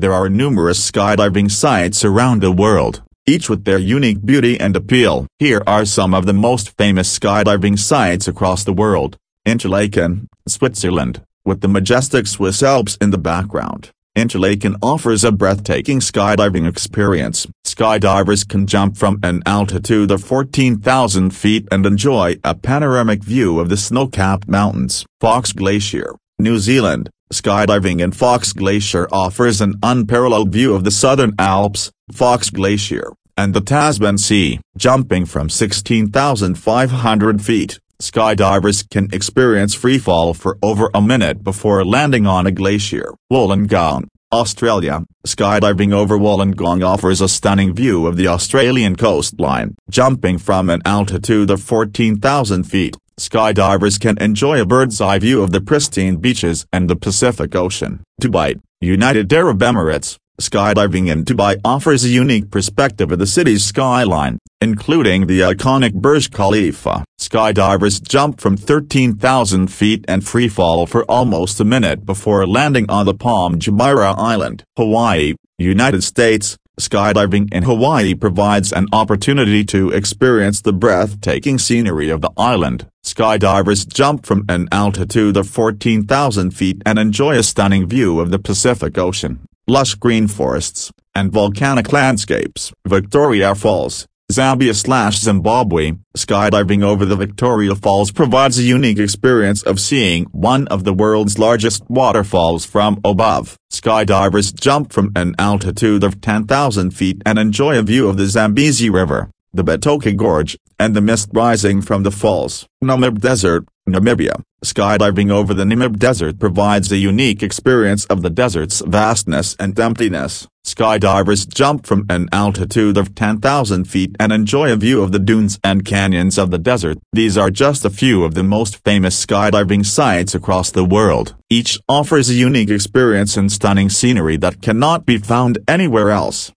There are numerous skydiving sites around the world, each with their unique beauty and appeal. Here are some of the most famous skydiving sites across the world. Interlaken, Switzerland, with the majestic Swiss Alps in the background. Interlaken offers a breathtaking skydiving experience. Skydivers can jump from an altitude of 14,000 feet and enjoy a panoramic view of the snow-capped mountains. Fox Glacier, New Zealand, skydiving in Fox Glacier offers an unparalleled view of the Southern Alps, Fox Glacier, and the Tasman Sea. Jumping from 16,500 feet, skydivers can experience freefall for over a minute before landing on a glacier. Wollongong, Australia, skydiving over Wollongong offers a stunning view of the Australian coastline. Jumping from an altitude of 14,000 feet, skydivers can enjoy a bird's-eye view of the pristine beaches and the Pacific Ocean. Dubai, United Arab Emirates, skydiving in Dubai offers a unique perspective of the city's skyline, including the iconic Burj Khalifa. Skydivers jump from 13,000 feet and freefall for almost a minute before landing on the Palm Jumeirah Island. Hawaii, United States, skydiving in Hawaii provides an opportunity to experience the breathtaking scenery of the island. Skydivers jump from an altitude of 14,000 feet and enjoy a stunning view of the Pacific Ocean lush green forests, and volcanic landscapes. Victoria Falls, Zambia slash Zimbabwe, skydiving over the Victoria Falls provides a unique experience of seeing one of the world's largest waterfalls from above. Skydivers jump from an altitude of 10,000 feet and enjoy a view of the Zambezi River, the Batoka Gorge, and the mist rising from the falls. Namib Desert, Namibia, skydiving over the Namib Desert provides a unique experience of the desert's vastness and emptiness. Skydivers jump from an altitude of 10,000 feet and enjoy a view of the dunes and canyons of the desert. These are just a few of the most famous skydiving sites across the world. Each offers a unique experience and stunning scenery that cannot be found anywhere else.